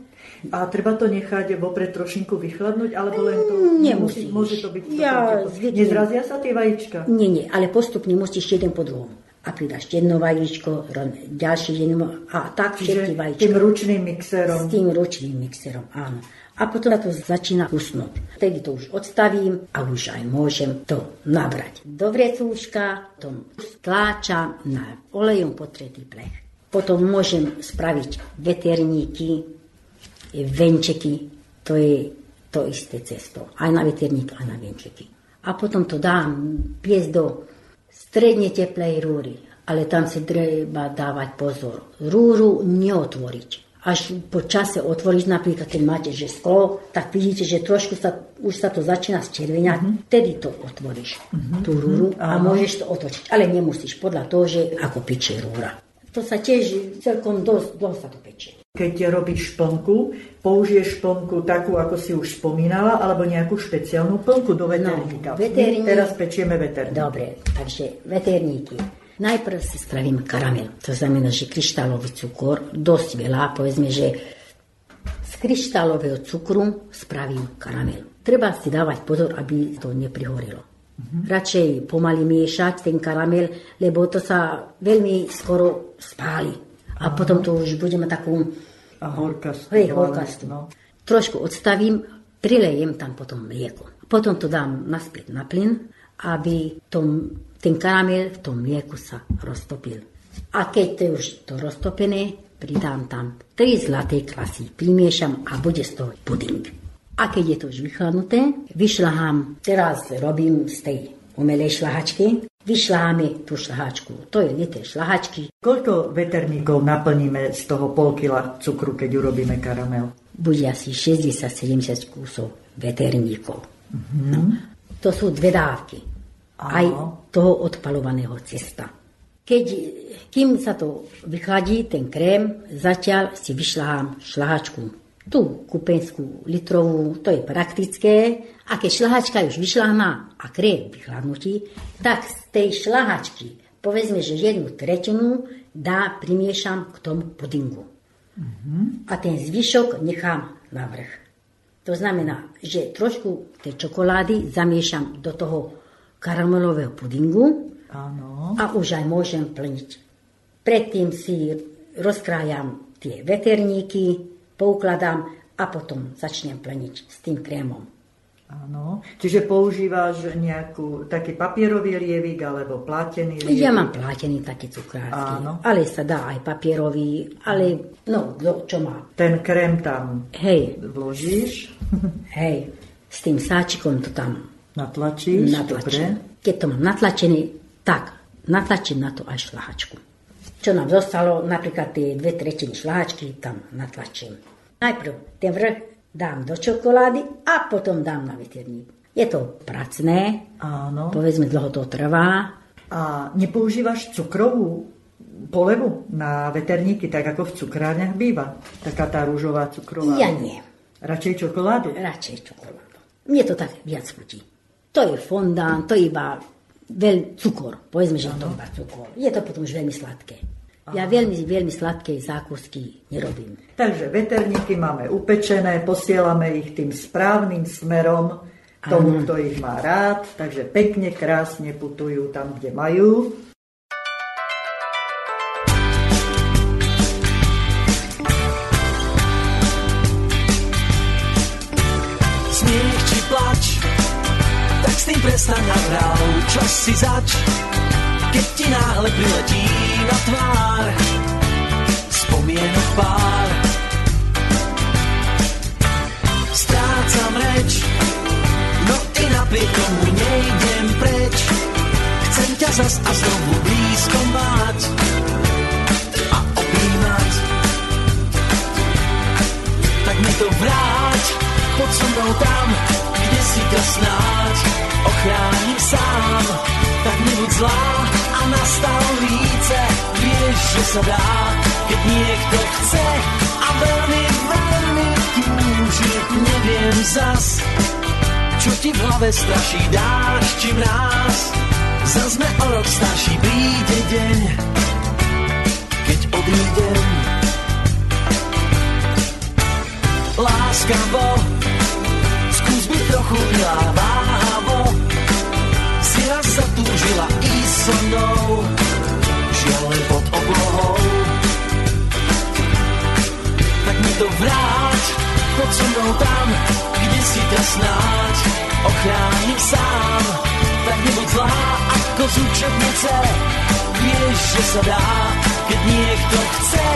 A treba to nechať vopred trošinku vychladnúť, alebo len to... Nemusíš. Musí, môže to byť... Ja zvyknem. Nezrazia sa tie vajíčka? Nie, nie, ale postupne musíš jeden po druhom. A pridáš jedno vajíčko, ďalšie jedno a tak všetky vajíčka. tým ručným mixérom. S tým ručným mixerom, áno. A potom to začína usnúť. Vtedy to už odstavím a už aj môžem to nabrať. Do vrecúška to stláčam na olejom potretý plech. Potom môžem spraviť veterníky, venčeky, to je to isté cesto. Aj na veterník, aj na venčeky. A potom to dám piesť do stredne teplej rúry, ale tam si treba dávať pozor. Rúru neotvoriť. Až po čase otvoriť, napríklad keď máte že sklo, tak vidíte, že trošku sa, už sa to začína zčerveňať, mm-hmm. vtedy to otvoríš, mm-hmm. tú rúru a áno. môžeš to otočiť. Ale nemusíš podľa toho, že ako pečie rúra. To sa tiež celkom dosť, dosť sa to pečie. Keď robíš plnku, použiješ plnku takú, ako si už spomínala, alebo nejakú špeciálnu plnku do veterníka. No, veterník- teraz pečieme veterník. Dobre, takže veterníky. Najprv si spravím karamel. To znamená, že kryštálový cukor, dosť veľa, povedzme, že z kryštálového cukru spravím karamel. Treba si dávať pozor, aby to neprihorilo. Radšej pomaly miešať ten karamel, lebo to sa veľmi skoro spáli. A potom to už budeme takú A. Hej, horkastú. No. Trošku odstavím, prilejem tam potom mlieko. Potom to dám naspäť na plyn, aby tom, ten karamel v tom mlieku sa roztopil. A keď to je už to roztopené, pridám tam 3 zlaté klasy, primiešam a bude z toho puding. A keď je to už vychladnuté, vyšľahám, teraz robím z tej umelej šlahačky, vyšľaháme tú šlahačku. To je liter šlahačky, Koľko veterníkov naplníme z toho pol kila cukru, keď urobíme karamel? bude asi 60-70 kusov veterníkov. No. To sú dve dávky. Aj toho odpalovaného cesta. Keď, kým sa to vychladí, ten krém, zatiaľ si vyšľahám šlahačku. Tú kupenskú litrovú, to je praktické. A keď šlahačka už vyšľahná a krém vychladnutí, tak tej šlahačky, povedzme, že jednu tretinu dá, primiešam k tomu pudingu a ten zvyšok nechám na vrch. To znamená, že trošku tej čokolády zamiešam do toho karamelového pudingu Áno. a už aj môžem plniť. Predtým si rozkrájam tie veterníky, poukladám a potom začnem plniť s tým krémom. Áno. Čiže používaš nejakú, taký papierový lievik alebo plátený lievik? Ja mám plátený taký cukrársky, Áno. ale sa dá aj papierový, ale no, kto čo má. Ten krém tam Hej, vložíš, hej, s tým sáčikom to tam natlačíš, dobre. natlačím. Keď to mám natlačené, tak natlačím na to aj šlahačku. Čo nám zostalo, napríklad tie dve tretiny šlahačky, tam natlačím. Najprv ten vrch dám do čokolády a potom dám na veterník. Je to pracné, Áno. povedzme dlho to trvá. A nepoužívaš cukrovú polevu na veterníky, tak ako v cukrárniach býva? Taká tá rúžová cukrová. Ja nie, Radšej čokoládu? radšej čokoládu. Mne to tak viac chutí. To je fondant, to je iba veľ cukor. Povedzme, že je to iba cukor. Je to potom už veľmi sladké. Ja veľmi, veľmi sladké zákusky nerobím. Takže veterníky máme upečené, posielame ich tým správnym smerom tomu, kto ich má rád, takže pekne, krásne putujú tam, kde majú. Smiech či plač, tak s tým prestaň a hral, čo si zač, keď ti náhle priletí na tvár. Spomienok pár. Strácam reč, no i napriek tomu nejdem preč, chcem ťa zas a znovu blízko mať. A objímať. Tak mi to vráť, poď so tam, kde si ťa snáď. Ochránim sám. Tak nebuď zlá a nastav líce, vieš, že sa dá, keď niekto chce a veľmi, veľmi túži, neviem zas, čo ti v hlave straší dáš či mráz. Zas sme o rok starší, príde deň, keď odídem. Láskavo, skús byť trochu milá váhavo, si raz zatúžila ísť so mnou, žiaľ len pod oblohou. Tak mi to vráť, poď so mnou tam, kde si ťa snáď ochránim sám. Tak nebuď zlá ako z učebnice, vieš, že sa dá, keď niekto chce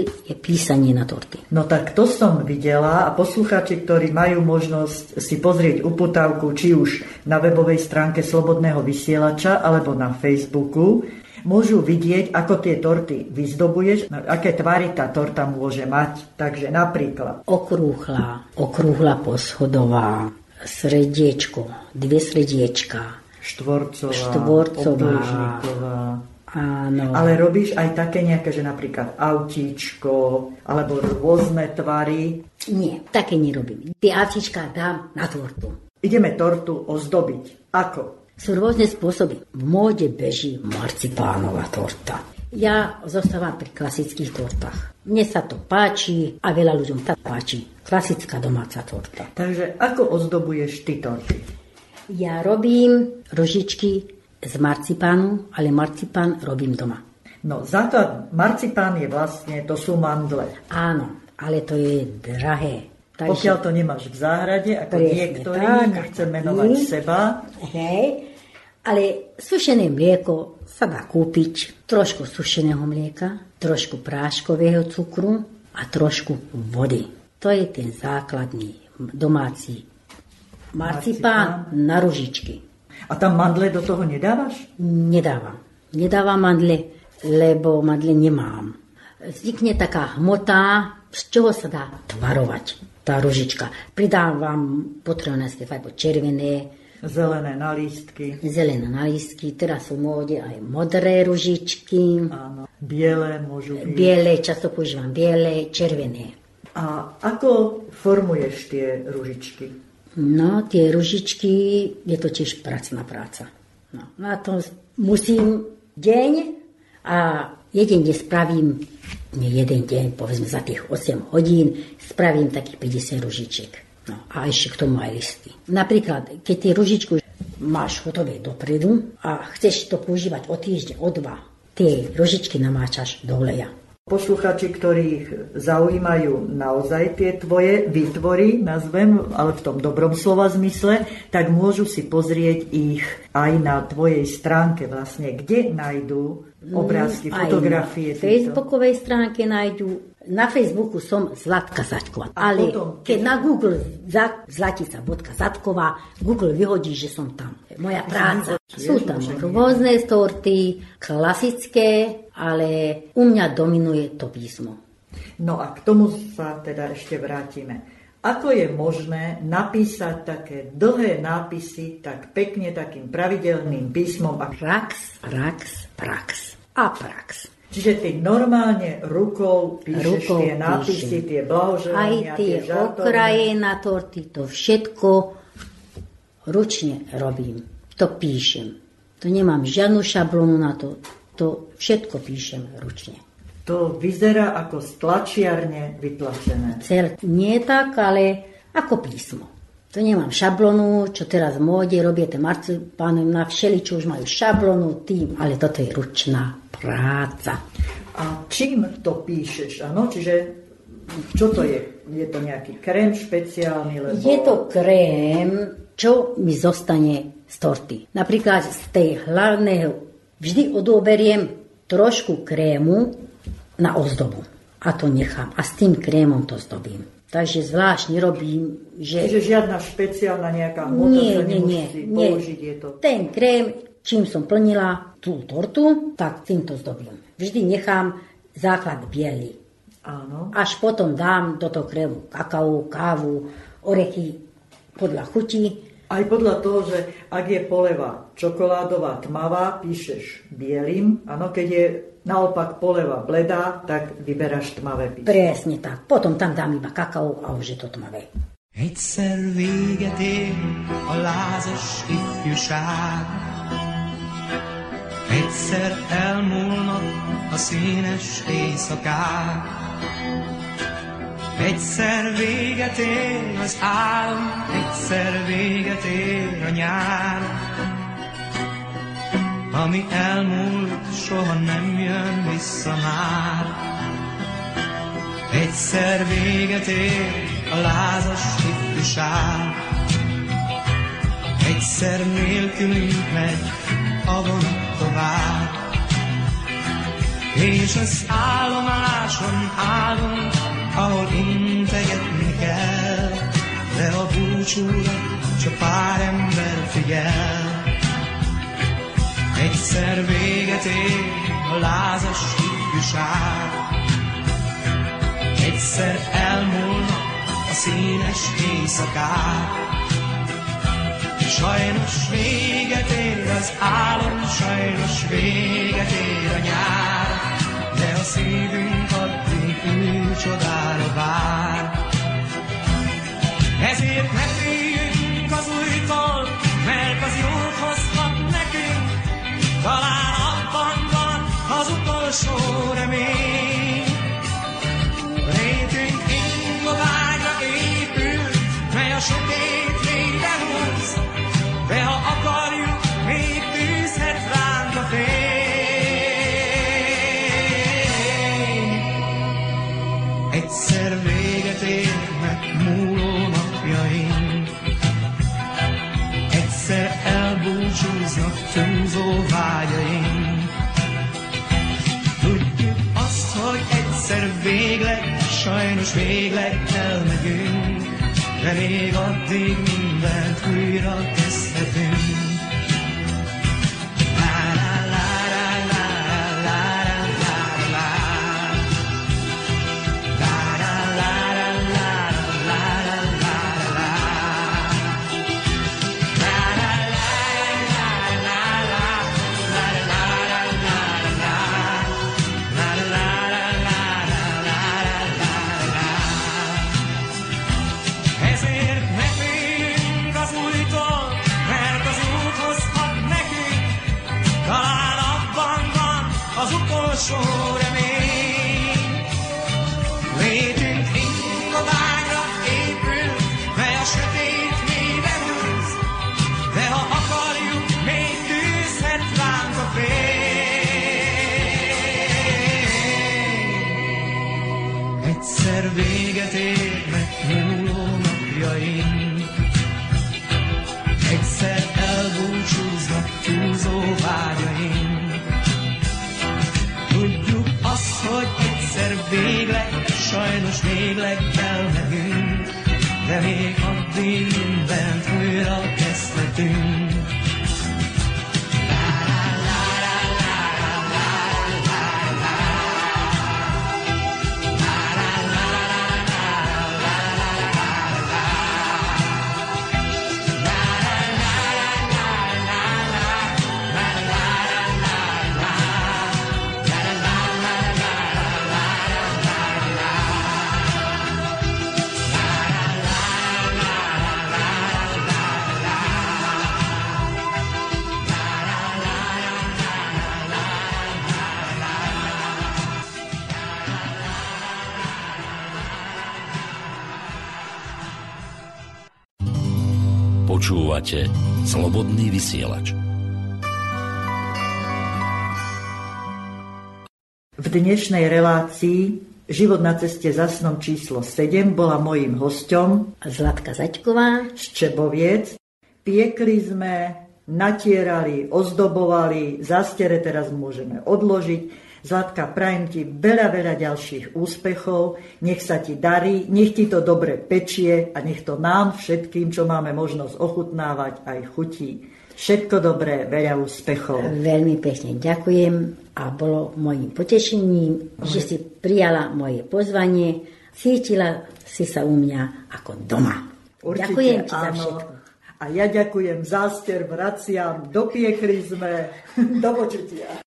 štýl je písanie na torty. No tak to som videla a posluchači, ktorí majú možnosť si pozrieť uputávku, či už na webovej stránke Slobodného vysielača alebo na Facebooku, môžu vidieť, ako tie torty vyzdobuješ, aké tvary tá torta môže mať. Takže napríklad Okrúhla, okrúhla poschodová, srediečko, dve srediečka. štvorcová, Štvorcová. Áno. Ale robíš aj také nejaké, že napríklad autíčko, alebo rôzne tvary. Nie, také nerobím. Tie avčička dám na tortu. Ideme tortu ozdobiť. Ako? Sú rôzne spôsoby. V móde beží marcipánová torta. Ja zostávam pri klasických tortách. Mne sa to páči a veľa ľuďom sa páči. Klasická domáca torta. Takže ako ozdobuješ ty torty? Ja robím rožičky z marcipánu, ale marcipán robím doma. No základ marcipán je vlastne, to sú mandle. Áno, ale to je drahé. Pokiaľ to nemáš v záhrade, ako Presne niektorí, tak, nechcem menovať ty. seba, Hej, ale sušené mlieko sa dá kúpiť. Trošku sušeného mlieka, trošku práškového cukru a trošku vody. To je ten základný domáci marcipán na ružičky. A tam mandle do toho nedávaš? Nedávam. Nedávam mandle, lebo mandle nemám. Vznikne taká hmota, z čoho sa dá tvarovať tá ružička. Pridávam potrebné farbo červené, Zelené na lístky, zelené na lístky, teraz sú móde aj modré ružičky, áno, biele môžu byť. biele, často používam biele, červené. A ako formuješ tie ružičky? No, tie ružičky, je to tiež pracná práca. No, na to musím deň a jeden deň spravím, nie jeden deň, povedzme za tých 8 hodín, spravím takých 50 ružičiek. No, a ešte k tomu aj listy. Napríklad, keď tie ružičku máš hotové dopredu a chceš to používať o týždeň, o dva, tie ružičky namáčaš do oleja. Posluchači, ktorých zaujímajú naozaj tie tvoje výtvory, nazvem, ale v tom dobrom slova zmysle, tak môžu si pozrieť ich aj na tvojej stránke vlastne, kde nájdú obrázky, Aj fotografie. na týchto. facebookovej stránke nájdu Na Facebooku som Zlatka Zaďková. Ale potom- keď na Google za, zlatica.zaďková, Google vyhodí, že som tam. Moja práca. Sú tam rôzne torty, klasické, ale u mňa dominuje to písmo. No a k tomu sa teda ešte vrátime. Ako je možné napísať také dlhé nápisy tak pekne, takým pravidelným písmom? Prax, prax, prax a prax. Čiže ty normálne rukou píšeš Rukou tie nápisy, píšem. tie Aj blahoželania, tie žartovné. okraje na torty, to všetko ručne robím. To píšem. To nemám žiadnu šablonu na to. To všetko píšem ručne. To vyzerá ako z tlačiarne vytlačené. Cel nie je tak, ale ako písmo. To nemám šablonu, čo teraz v móde robia tie na všeli, čo už majú šablonu, tým, ale toto je ručná práca. A čím to píšeš? Áno, čiže čo to je? Je to nejaký krém špeciálny? Lebo... Je to krém, čo mi zostane z torty. Napríklad z tej hlavného vždy odoberiem trošku krému na ozdobu. A to nechám. A s tým krémom to zdobím. Takže zvlášť nerobím, že... Čiže žiadna špeciálna nejaká hmota Nie, nie, nie, nie. použiť. Je to... Ten krém, čím som plnila tú tortu, tak týmto zdobím. Vždy nechám základ biely. Áno. Až potom dám do toho krému kakao, kávu, orechy podľa chutí. Aj podľa toho, že ak je poleva čokoládová tmavá, píšeš bielým. Áno, keď je naopak poleva bledá, tak vyberáš tmavé písmo. Presne tak. Potom tam dám iba kakao a už je to tmavé. Egyszer véget ér a lázas ifjúság. Egyszer elmúlnak a színes éjszakák. Egyszer véget ér az álom, egyszer véget ér a nyár. Ami elmúlt, soha nem jön vissza már. Egyszer véget ér a lázas ifjúság. Egyszer nélkülünk megy a vonat tovább. És az állomáson állunk, ahol integetni kell, de a búcsúra csak pár ember figyel. Egyszer véget ér a lázas ifjúság. Egyszer elmúlnak a színes éjszakák. Sajnos véget ér az álom, sajnos véget ér a nyár, de a szívünk addig új csodára vár. Ezért ne féljünk az újtól, mert az jót hozhat nekünk, talán abban van az utolsó remény. Létünk ingovágyra épül, mely a sötét végleg, sajnos végleg elmegyünk, de még addig mindent újra kezdhetünk. Sajnos még elmegyünk, de még addig mindent újra kezdhetünk. Počúvate Slobodný vysielač. V dnešnej relácii Život na ceste za snom číslo 7 bola mojím hosťom Zlatka Zaťková. z Čeboviec. Piekli sme, natierali, ozdobovali, zastere teraz môžeme odložiť. Zlatka, prajem ti veľa, veľa ďalších úspechov, nech sa ti darí, nech ti to dobre pečie a nech to nám všetkým, čo máme možnosť ochutnávať, aj chutí. Všetko dobré, veľa úspechov. Veľmi pekne ďakujem a bolo mojim potešením, že si prijala moje pozvanie, cítila si sa u mňa ako doma. Určite ďakujem ti za áno. všetko. A ja ďakujem záster, vraciam, dopiekli sme, do počutia.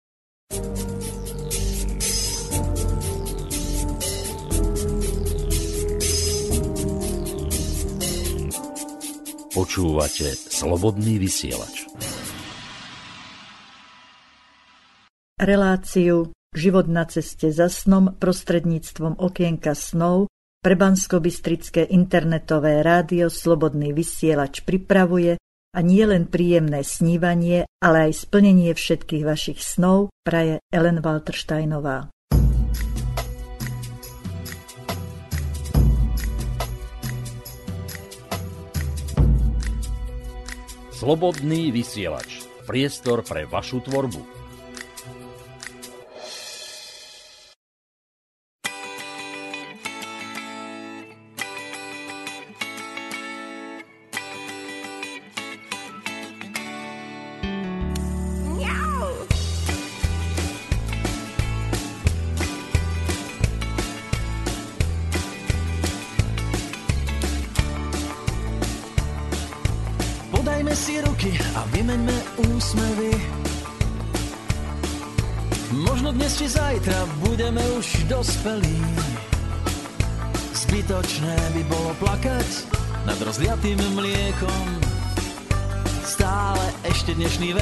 Počúvate Slobodný vysielač. Reláciu Život na ceste za snom prostredníctvom okienka snov pre Banskobystrické internetové rádio Slobodný vysielač pripravuje a nie len príjemné snívanie, ale aj splnenie všetkých vašich snov praje Ellen Waltersteinová. Slobodný vysielač. Priestor pre vašu tvorbu.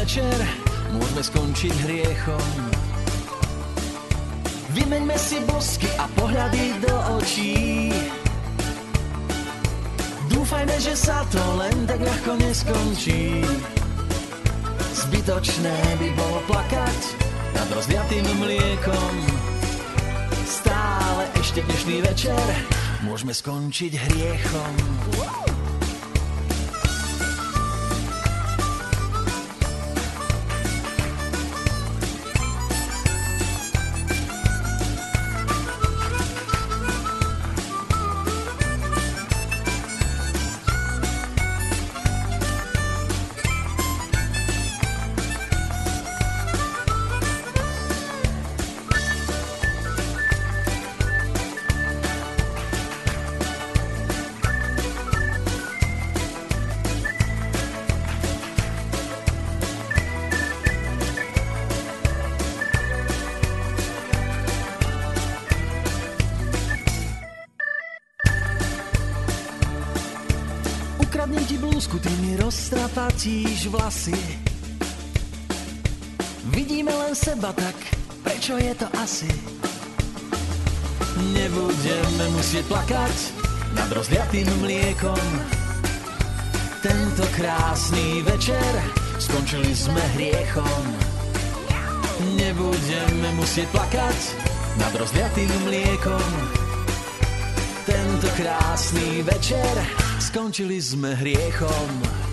Večer môžeme skončiť hriechom. Vymeňme si bosky a pohľady do očí. Dúfajme, že sa to len tak ľahko neskončí. Zbytočné by bolo plakať nad rozliatým mliekom. Stále ešte dnešný večer môžeme skončiť hriechom. Ukradnem roztrapatíš vlasy. Vidíme len seba, tak prečo je to asi? Nebudeme musieť plakať nad rozliatým mliekom. Tento krásny večer skončili sme hriechom. Nebudeme musieť plakať nad rozliatým mliekom. Tento krásny večer skončili sme hriechom.